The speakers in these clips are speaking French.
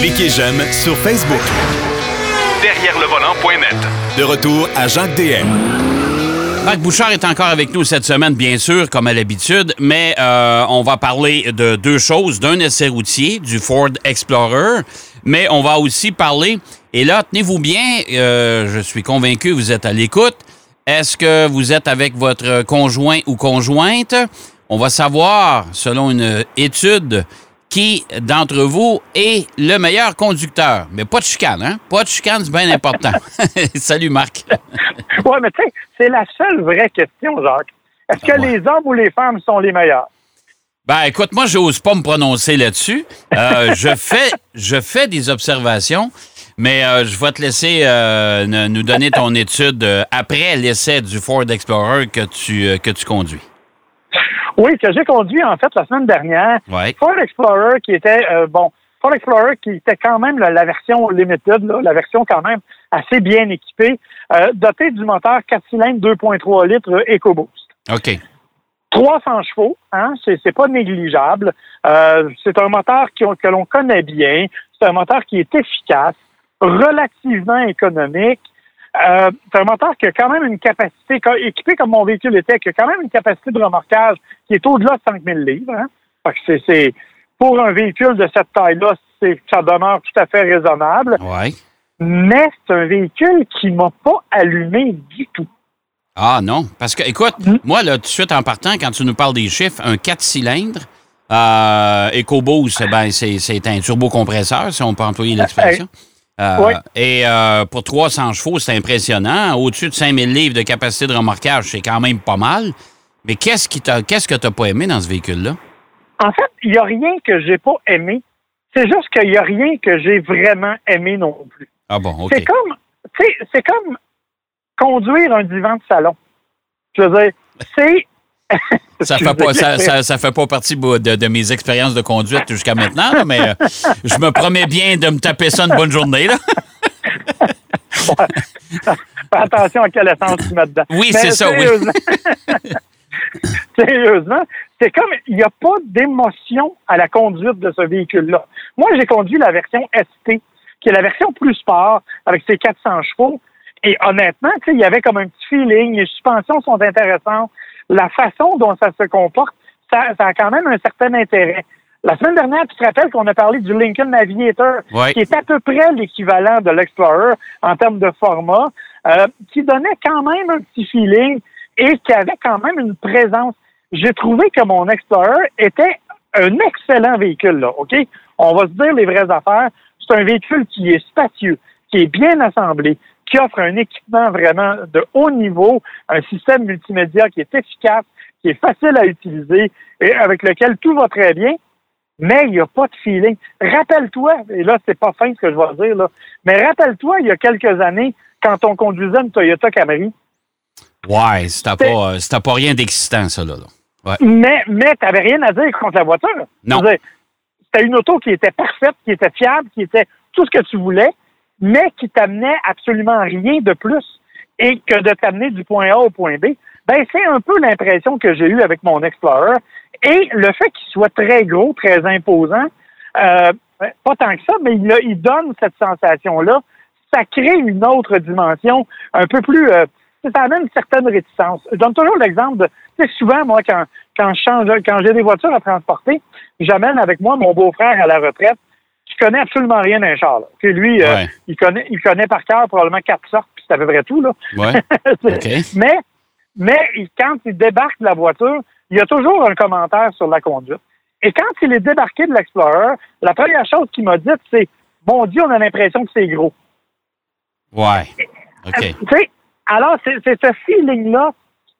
Cliquez j'aime sur Facebook. Derrière le volant.net. De retour à Jacques DM. Marc Bouchard est encore avec nous cette semaine, bien sûr, comme à l'habitude, mais euh, on va parler de deux choses. D'un essai routier, du Ford Explorer, mais on va aussi parler, et là, tenez-vous bien, euh, je suis convaincu que vous êtes à l'écoute. Est-ce que vous êtes avec votre conjoint ou conjointe? On va savoir, selon une étude, qui d'entre vous est le meilleur conducteur. Mais pas de chicane, hein? Pas de chicane, c'est bien important. Salut, Marc. oui, mais tu sais, c'est la seule vraie question, Jacques. Est-ce que Ah ouais. les hommes ou les femmes sont les meilleurs? Ben, écoute, moi, j'ose pas me prononcer là-dessus. Euh, je fais, je fais des observations, mais euh, je vais te laisser euh, nous donner ton étude après l'essai du Ford Explorer que tu, que tu conduis. Oui, que j'ai conduit, en fait, la semaine dernière. Ouais. Ford Explorer qui était, euh, bon, Ford Explorer qui était quand même la, la version limited, là, la version quand même assez bien équipée, euh, dotée du moteur 4 cylindres 2.3 litres euh, EcoBoost. OK. 300 chevaux, hein, c'est, c'est pas négligeable. Euh, c'est un moteur qui- que l'on connaît bien. C'est un moteur qui est efficace, relativement économique. Euh, c'est un moteur qui a quand même une capacité, équipé comme mon véhicule était, qui a quand même une capacité de remorquage qui est au-delà de 5000 livres. Hein. Fait que c'est, pour un véhicule de cette taille-là, c'est, ça demeure tout à fait raisonnable. Ouais. Mais c'est un véhicule qui m'a pas allumé du tout. Ah non, parce que, écoute, Hmm. moi, là, tout de suite en partant, quand tu nous parles des chiffres, un 4 cylindres, euh, EcoBoost, ben, c'est, c'est un turbocompresseur, si on peut employer l'expression. Euh, Oui. Et euh, pour 300 chevaux, c'est impressionnant. Au-dessus de 5000 livres de capacité de remorquage, c'est quand même pas mal. Mais qu'est-ce, qui qu'est-ce que tu n'as pas aimé dans ce véhicule-là? En fait, il n'y a rien que j'ai pas aimé. C'est juste qu'il n'y a rien que j'ai vraiment aimé non plus. Ah bon, OK. C'est comme, c'est comme conduire un divan de salon. Je veux dire, c'est. Ça fait, pas, ça, ça- ça fait pas partie de, de mes expériences de conduite jusqu'à maintenant, là, mais euh, je me promets bien de me taper ça une bonne journée. Là. Attention à quelle essence tu mets dedans. Oui, c'est ça, oui. sérieusement- c'est comme il n'y a pas d'émotion à la conduite de ce véhicule-là. Moi, j'ai conduit la version ST, qui est la version plus sport, avec ses 400 chevaux. Et honnêtement, il y avait comme un petit feeling. Les suspensions sont intéressantes. La façon dont ça se comporte, ça, ça a quand même un certain intérêt. La semaine dernière, tu te rappelles qu'on a parlé du Lincoln Navigator, Ouais. qui est à peu près l'équivalent de l'Explorer en termes de format, euh, qui donnait quand même un petit feeling et qui avait quand même une présence. J'ai trouvé que mon Explorer était un excellent véhicule, là, OK? On va se dire les vraies affaires. C'est un véhicule qui est spacieux, qui est bien assemblé, qui offre un équipement vraiment de haut niveau, un système multimédia qui est efficace, qui est facile à utiliser et avec lequel tout va très bien, mais il n'y a pas de feeling. Rappelle-toi, et là, c'est pas fin ce que je vais dire, là, mais rappelle-toi, il y a quelques années, quand on conduisait une Toyota Camry, Ouais, c'était pas, euh, c'était pas rien d'excitant, ça, là. Ouais. mais, mais tu n'avais rien à dire contre la voiture. Non. C'était une auto qui était parfaite, qui était fiable, qui était tout ce que tu voulais, mais qui t'amenait absolument rien de plus et que de t'amener du point A au point B. Ben, c'est un peu l'impression que j'ai eue avec mon Explorer. Et le fait qu'il soit très gros, très imposant, euh, pas tant que ça, mais il, donne cette sensation-là. Ça crée une autre dimension un peu plus... euh, ça amène une certaine réticence. Je donne toujours l'exemple de... Souvent, moi, quand, quand je change, quand j'ai des voitures à transporter, j'amène avec moi mon beau-frère à la retraite qui connaît absolument rien d'un char. Là. Puis lui, euh, il connaît il connaît par cœur probablement quatre sortes, puis c'est à peu près tout. Là. Ouais. Mais, mais il- quand il débarque de la voiture, il y a toujours un commentaire sur la conduite. Et quand il est débarqué de l'Explorer, la première chose qu'il m'a dite, c'est Mon Dieu, on a l'impression que c'est gros. Ouais. OK. Alors, c'est c'est ce feeling-là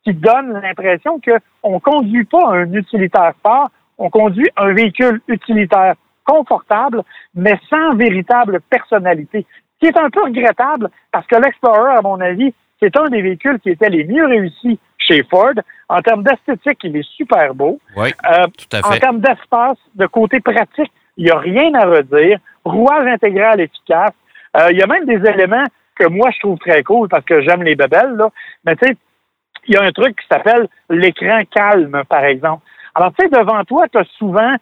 qui donne l'impression qu'on ne conduit pas un utilitaire fort, on conduit un véhicule utilitaire confortable, mais sans véritable personnalité. Ce qui est un peu regrettable parce que l'Explorer, à mon avis, c'est un des véhicules qui était les mieux réussis chez Ford. En termes d'esthétique, il est super beau. Oui, Euh, tout à en fait. termes d'espace, de côté pratique, il n'y a rien à redire. Rouage intégral efficace. Euh, il y a même des éléments que moi, je trouve très cool parce que j'aime les bebelles. Là. Mais tu sais, il y a un truc qui s'appelle l'écran calme, par exemple. Alors, tu sais, devant toi, tu as souvent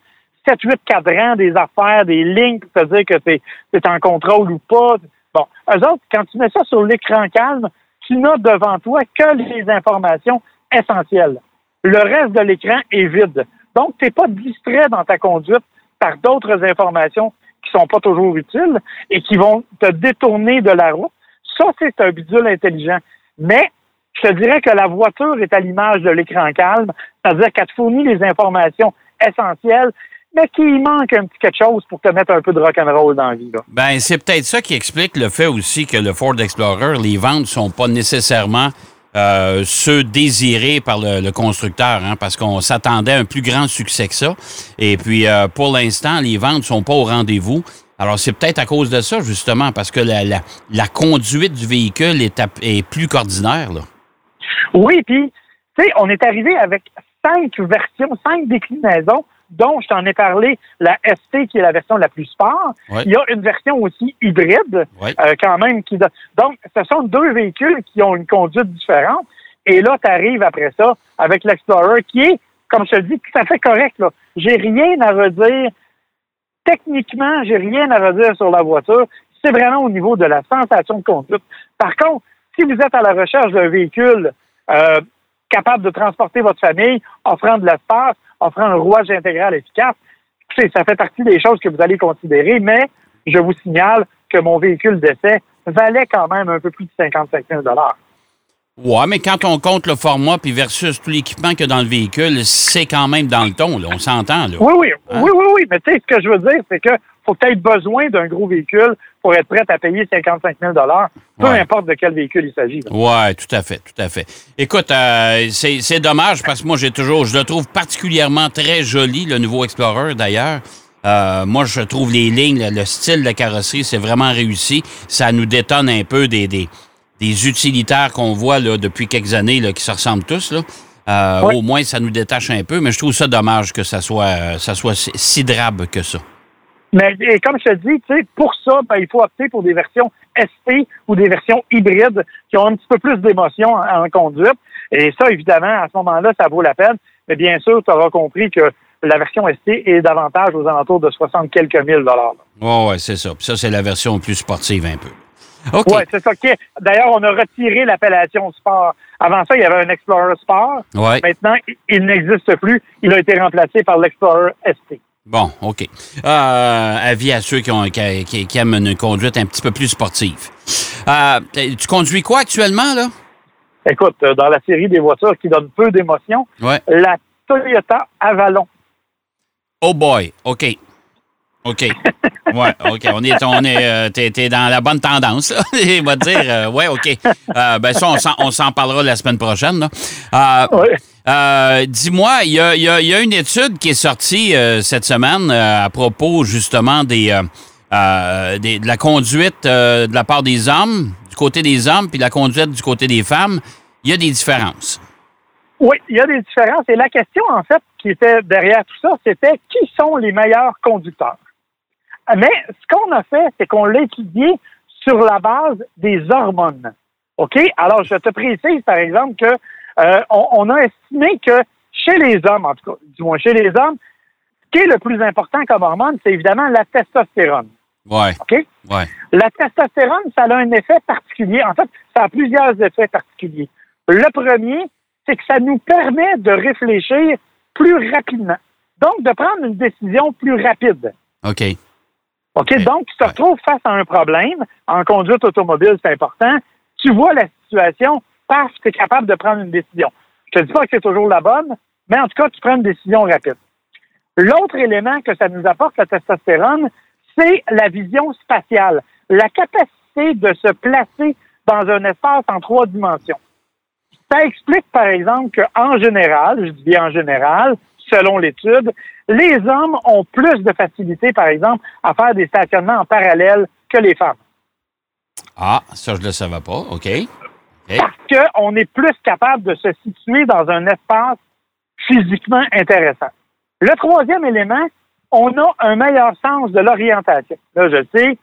7-8 cadrans, des affaires, des lignes pour te dire que tu es, en contrôle ou pas. Bon, eux autres, quand tu mets ça sur l'écran calme, tu n'as devant toi que les informations essentielles. Le reste de l'écran est vide. Donc, tu n'es pas distrait dans ta conduite par d'autres informations qui sont pas toujours utiles et qui vont te détourner de la route. Ça, c'est un bidule intelligent. Mais je te dirais que la voiture est à l'image de l'écran calme, c'est-à-dire qu'elle te fournit les informations essentielles, mais qu'il manque un petit quelque chose pour te mettre un peu de rock'n'roll dans la vie. Là. Ben, c'est peut-être ça qui explique le fait aussi que le Ford Explorer, les ventes sont pas nécessairement euh, ceux désirés par le, constructeur, hein, parce qu'on s'attendait à un plus grand succès que ça. Et puis, euh, pour l'instant, les ventes sont pas au rendez-vous. Alors, c'est peut-être à cause de ça, justement, parce que la, la, conduite du véhicule est, est plus qu'ordinaire. Oui, puis, tu sais, on est arrivé avec cinq versions, cinq déclinaisons dont je t'en ai parlé, la ST qui est la version la plus sport. Il y a une version aussi hybride, euh, quand même. Qui Donc, ce sont deux véhicules qui ont une conduite différente. Et là, tu arrives après ça avec l'Explorer qui est, comme je te dis, tout à fait correct. Là. J'ai rien à redire. Techniquement, j'ai rien à redire sur la voiture. C'est vraiment au niveau de la sensation de conduite. Par contre, si vous êtes à la recherche d'un véhicule euh, capable de transporter votre famille, offrant de l'espace, offrant un rouage intégral efficace. Ça fait partie des choses que vous allez considérer, mais je vous signale que mon véhicule d'essai valait quand même un peu plus de 55 000 Ouais, mais quand on compte le format puis versus tout l'équipement qu'il y a dans le véhicule, c'est quand même dans le ton, là. On s'entend, là. Oui, oui. Hein? Oui, oui, oui. Mais tu sais, ce que je veux dire, c'est que faut peut-être besoin d'un gros véhicule pour être prêt à payer 55 000 peu importe de quel véhicule il s'agit. Oui, tout à fait, tout à fait. Écoute, euh, c'est dommage parce que moi, j'ai toujours, je le trouve particulièrement très joli, le nouveau Explorer d'ailleurs. Euh, moi, je trouve les lignes, le style de la carrosserie, c'est vraiment réussi. Ça nous détonne un peu des, des, utilitaires qu'on voit là, depuis quelques années là, qui se ressemblent tous. Là. Euh, au moins, ça nous détache un peu, mais je trouve ça dommage que ça soit, ça soit si drabe que ça. Mais et comme je te dis, tu sais, pour ça, ben, il faut opter pour des versions ST ou des versions hybrides qui ont un petit peu plus d'émotion en, conduite. Et ça, évidemment, à ce moment-là, ça vaut la peine. Mais bien sûr, tu auras compris que la version ST est davantage aux alentours de 60 quelques mille dollars. Oui, ouais, c'est ça. Puis ça, c'est la version plus sportive un peu. Oui, c'est ça. D'ailleurs, on a retiré l'appellation sport. Avant ça, il y avait un Explorer Sport. Ouais. Maintenant, il n'existe plus. Il a été remplacé par l'Explorer ST. Bon, OK. Euh, avis à ceux qui, ont, qui, aiment une conduite un petit peu plus sportive. Euh, tu conduis quoi actuellement, là? Écoute, euh, dans la série des voitures qui donnent peu d'émotion, la Toyota Avalon. Oh boy, OK. OK. Ouais, OK. On est, on est, euh, t'es, dans la bonne tendance, là. Il va dire, euh, ouais, OK. Euh, ben, ça, on s'en, parlera la semaine prochaine, là. Euh, dis-moi, il y a, y, y a, une étude qui est sortie cette semaine à propos, justement, des, des, de la conduite de la part des hommes, du côté des hommes, puis la conduite du côté des femmes. Il y a des différences. Oui, il y a des différences. Et la question, en fait, qui était derrière tout ça, c'était qui sont les meilleurs conducteurs? Mais ce qu'on a fait, c'est qu'on l'a étudié sur la base des hormones. OK? Alors, je te précise, par exemple, que euh, on, a estimé que chez les hommes, en tout cas, du moins chez les hommes, ce qui est le plus important comme hormone, c'est évidemment la testostérone. Ouais. OK? Ouais. La testostérone, ça a un effet particulier. En fait, ça a plusieurs effets particuliers. Le premier, c'est que ça nous permet de réfléchir plus rapidement. Donc, de prendre une décision plus rapide. OK. OK, donc tu te retrouves face à un problème. En conduite automobile, c'est important. Tu vois la situation, parce que tu es capable de prendre une décision. Je te dis pas que c'est toujours la bonne, mais en tout cas, tu prends une décision rapide. L'autre élément que ça nous apporte, la testostérone, c'est la vision spatiale, la capacité de se placer dans un espace en trois dimensions. Ça explique, par exemple, qu'en général, je dis bien en général, selon l'étude, les hommes ont plus de facilité, par exemple, à faire des stationnements en parallèle que les femmes. Ah, ça, je ne le savais pas. OK. Parce qu'on est plus capable de se situer dans un espace physiquement intéressant. Le troisième élément, on a un meilleur sens de l'orientation. Là, je sais,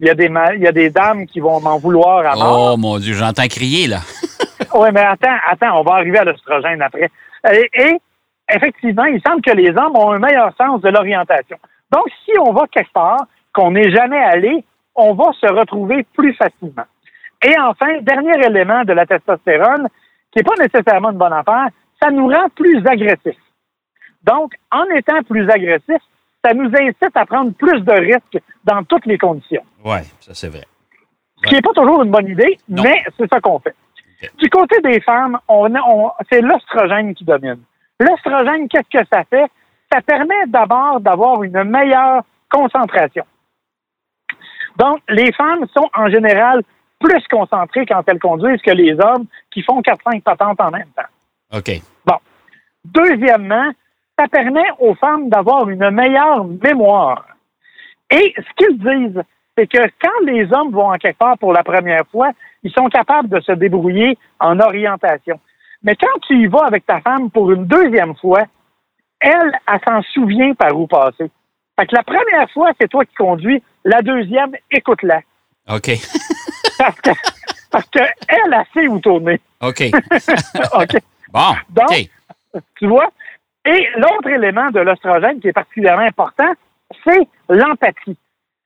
il y, a des il y a des dames qui vont m'en vouloir à mort. Oh mon Dieu, j'entends crier là. oui, mais attends, attends, on va arriver à l'ostrogène après. et effectivement, il semble que les hommes ont un meilleur sens de l'orientation. Donc, si on va quelque part qu'on n'est jamais allé, on va se retrouver plus facilement. Et enfin, dernier élément de la testostérone, qui n'est pas nécessairement une bonne affaire, ça nous rend plus agressifs. Donc, en étant plus agressifs, ça nous incite à prendre plus de risques dans toutes les conditions. Oui, ça c'est vrai. Ce qui n'est pas toujours une bonne idée, Non. mais c'est ça qu'on fait. Du côté des femmes, on, on- c'est l'oestrogène qui domine. L'oestrogène, qu'est-ce que ça fait? Ça permet d'abord d'avoir une meilleure concentration. Donc, les femmes sont en général plus concentrées quand elles conduisent que les hommes qui font 4-5 patentes en même temps. OK. Bon. Deuxièmement, ça permet aux femmes d'avoir une meilleure mémoire. Et ce qu'ils disent, c'est que quand les hommes vont en quelque part pour la première fois, ils sont capables de se débrouiller en orientation. Mais quand tu y vas avec ta femme pour une deuxième fois, elle, elle s'en souvient par où passer. Fait que la première fois, c'est toi qui conduis. La deuxième, écoute-la. OK. Parce que, parce que elle, elle sait où tourner. OK. OK? Bon. Donc. Tu vois? Et l'autre élément de l'ostrogène qui est particulièrement important, c'est l'empathie.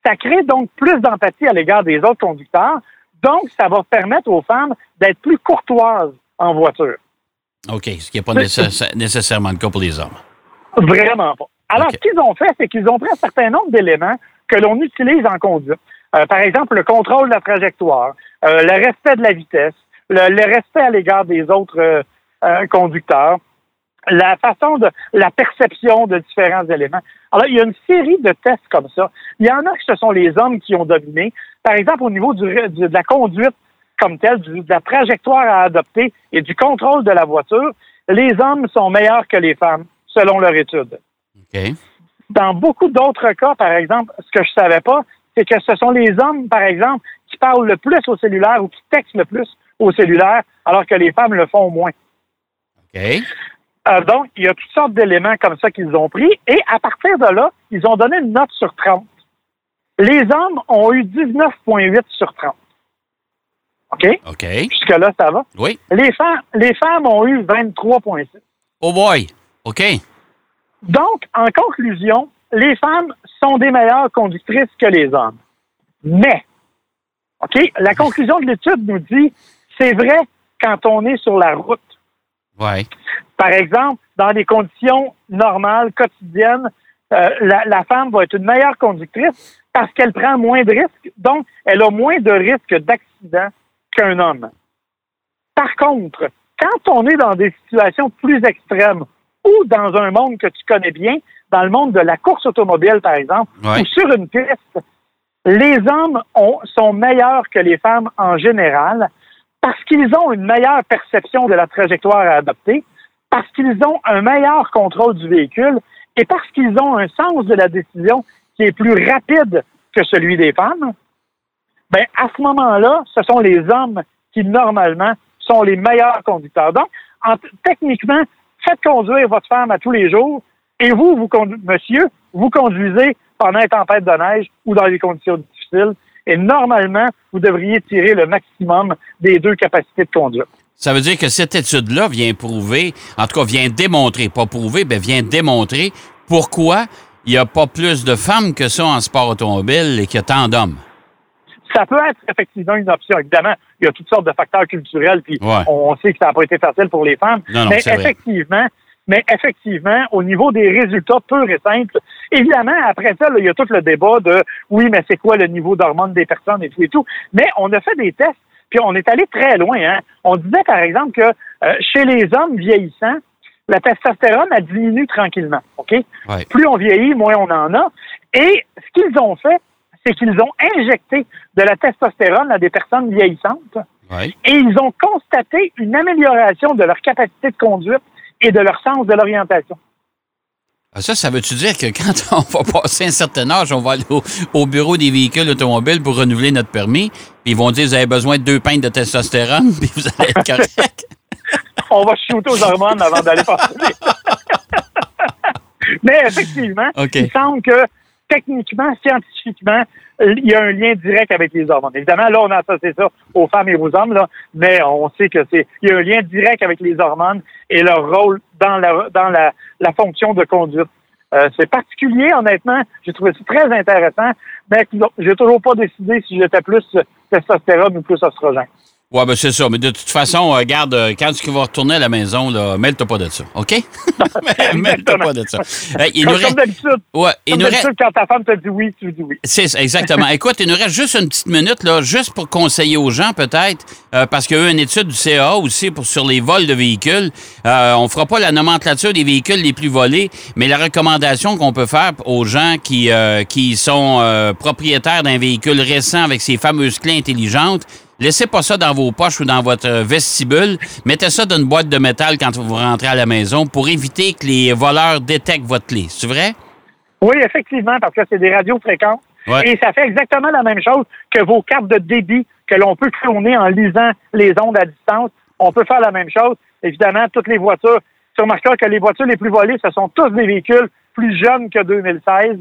Ça crée donc plus d'empathie à l'égard des autres conducteurs. Donc, ça va permettre aux femmes d'être plus courtoises en voiture. OK. Ce qui n'est pas nécessa- nécessairement le cas pour les hommes. Vraiment pas. Alors, ce qu'ils ont fait, c'est qu'ils ont pris un certain nombre d'éléments que l'on utilise en conduite. Euh, par exemple, le contrôle de la trajectoire, euh, le respect de la vitesse, le, le respect à l'égard des autres euh, conducteurs, la façon de la perception de différents éléments. Alors, il y a une série de tests comme ça. Il y en a que ce sont les hommes qui ont dominé. Par exemple, au niveau du- de la conduite comme telle, de la trajectoire à adopter et du contrôle de la voiture, les hommes sont meilleurs que les femmes, selon leur étude. Dans beaucoup d'autres cas, par exemple, ce que je savais pas, c'est que ce sont les hommes, par exemple, qui parlent le plus au cellulaire ou qui textent le plus au cellulaire, alors que les femmes le font moins. OK. Euh, donc, il y a toutes sortes d'éléments comme ça qu'ils ont pris. Et à partir de là, ils ont donné une note sur 30. Les hommes ont eu 19,8 sur 30. OK? OK. Jusque-là, ça va? Oui. Les femmes, les femmes ont eu 23,6. Oh boy. OK. Donc, en conclusion, les femmes sont des meilleures conductrices que les hommes. Mais, OK, la conclusion de l'étude nous dit, c'est vrai quand on est sur la route. Ouais. Par exemple, dans des conditions normales, quotidiennes, euh, la, la femme va être une meilleure conductrice parce qu'elle prend moins de risques, donc elle a moins de risques d'accident qu'un homme. Par contre, quand on est dans des situations plus extrêmes ou dans un monde que tu connais bien, dans le monde de la course automobile, par exemple, Ouais. ou sur une piste, les hommes ont- sont meilleurs que les femmes en général parce qu'ils ont une meilleure perception de la trajectoire à adopter, parce qu'ils ont un meilleur contrôle du véhicule et parce qu'ils ont un sens de la décision qui est plus rapide que celui des femmes, ben, à ce moment-là, ce sont les hommes qui, normalement, sont les meilleurs conducteurs. Donc, en- techniquement, faites conduire votre femme à tous les jours et vous, vous monsieur, vous conduisez pendant une tempête de neige ou dans des conditions difficiles. Et normalement, vous devriez tirer le maximum des deux capacités de conduite. Ça veut dire que cette étude-là vient prouver, en tout cas vient démontrer, pas prouver, mais vient démontrer pourquoi il n'y a pas plus de femmes que ça en sport automobile et qu'il y a tant d'hommes. Ça peut être effectivement une option. Évidemment, il y a toutes sortes de facteurs culturels, puis Ouais. on sait que ça n'a pas été facile pour les femmes. Non, non, mais vrai. effectivement, mais effectivement, au niveau des résultats purs et simples, évidemment, après ça, là, il y a tout le débat de oui, mais c'est quoi le niveau d'hormones des personnes et tout et tout. Mais on a fait des tests, puis on est allé très loin. Hein. On disait, par exemple, que euh, chez les hommes vieillissants, la testostérone, elle diminue tranquillement. OK? Ouais. Plus on vieillit, moins on en a. Et ce qu'ils ont fait, c'est qu'ils ont injecté de la testostérone à des personnes vieillissantes et ils ont constaté une amélioration de leur capacité de conduite et de leur sens de l'orientation. Ah, Ça, ça veut-tu dire que quand on va passer un certain âge, on va aller au, au bureau des véhicules automobiles pour renouveler notre permis, puis ils vont dire vous avez besoin de deux pintes de testostérone, puis vous allez être correct? On va shooter aux hormones avant d'aller passer. Mais effectivement, OK. il semble que techniquement, scientifiquement, il y a un lien direct avec les hormones. Évidemment, là, on a associé ça aux femmes et aux hommes, là, mais on sait que c'est il y a un lien direct avec les hormones et leur rôle dans la dans la, la fonction de conduite. Euh, c'est particulier, honnêtement. J'ai trouvé ça très intéressant, mais j'ai toujours pas décidé si j'étais plus testostérone ou plus oestrogène. Ouais, ben c'est ça. Mais de toute façon, euh, regarde, euh, quand tu vas retourner à la maison, là, mêle-toi pas de ça, OK? mêle-toi pas de ça. il comme, nous reste... d'habitude. Ouais, il nous reste... quand ta femme te dit oui, tu dis oui. C'est exactement. Écoute, il nous reste juste une petite minute, là, juste pour conseiller aux gens, peut-être, euh, parce qu'il y a eu une étude du CA aussi pour, sur les vols de véhicules. Euh, on fera pas la nomenclature des véhicules les plus volés, mais la recommandation qu'on peut faire aux gens qui, qui sont propriétaires d'un véhicule récent avec ces fameuses clés intelligentes, Laissez pas ça dans vos poches ou dans votre vestibule. Mettez ça dans une boîte de métal quand vous rentrez à la maison pour éviter que les voleurs détectent votre clé. C'est vrai? Oui, effectivement, parce que c'est des radios fréquentes. Et ça fait exactement la même chose que vos cartes de débit que l'on peut cloner en lisant les ondes à distance. On peut faire la même chose. Évidemment, toutes les voitures. Tu remarqueras que les voitures les plus volées, ce sont tous des véhicules plus jeunes que 2016.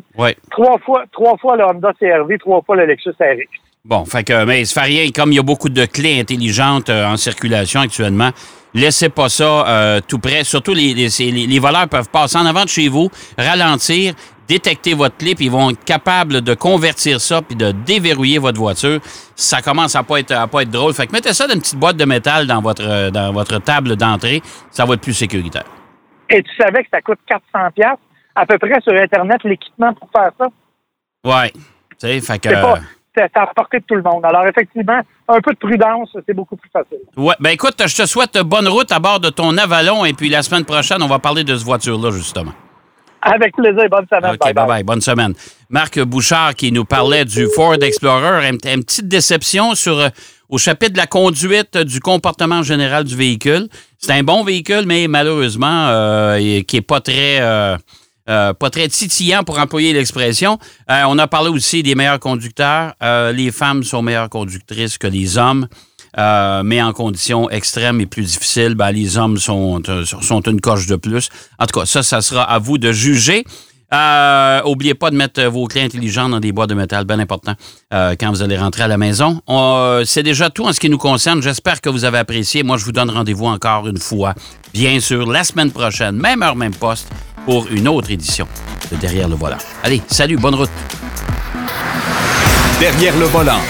Trois fois, trois fois le Honda CRV, trois fois le Lexus RX. Bon, fait que, mais ça fait rien. Comme il y a beaucoup de clés intelligentes euh, en circulation actuellement, laissez pas ça euh, tout près. Surtout, les, les, voleurs peuvent passer en avant de chez vous, ralentir, détecter votre clé, puis ils vont être capables de convertir ça puis de déverrouiller votre voiture. Ça commence à pas être à pas être drôle. Fait que mettez ça dans une petite boîte de métal dans votre euh, dans votre table d'entrée, ça va être plus sécuritaire. Et tu savais que ça coûte 400 pièces à peu près sur internet l'équipement pour faire ça? Ouais. Tu sais, c'est à portée de tout le monde. Alors, effectivement, un peu de prudence, c'est beaucoup plus facile. Ouais, ben écoute, je te souhaite bonne route à bord de ton Avalon et puis la semaine prochaine, on va parler de cette voiture-là, justement. Avec plaisir. Bonne semaine. OK, bye-bye. Bonne semaine. Marc Bouchard qui nous parlait du Ford Explorer. Une, petite déception sur euh, au chapitre de la conduite du comportement général du véhicule. C'est un bon véhicule, mais malheureusement, euh, qui n'est pas très... Euh, euh, pas très titillant pour employer l'expression. Euh, on a parlé aussi des meilleurs conducteurs. Euh, les femmes sont meilleures conductrices que les hommes. mais en conditions extrêmes et plus difficiles, ben, les hommes sont, sont une coche de plus. En tout cas, ça, ça sera à vous de juger. Euh, oubliez pas de mettre vos clés intelligentes dans des boîtes de métal, bien important, quand vous allez rentrer à la maison. c'est déjà tout en ce qui nous concerne. J'espère que vous avez apprécié. Moi, je vous donne rendez-vous encore une fois, bien sûr, la semaine prochaine, même heure, même poste, pour une autre édition de Derrière le volant. Allez, salut, bonne route. Derrière le volant.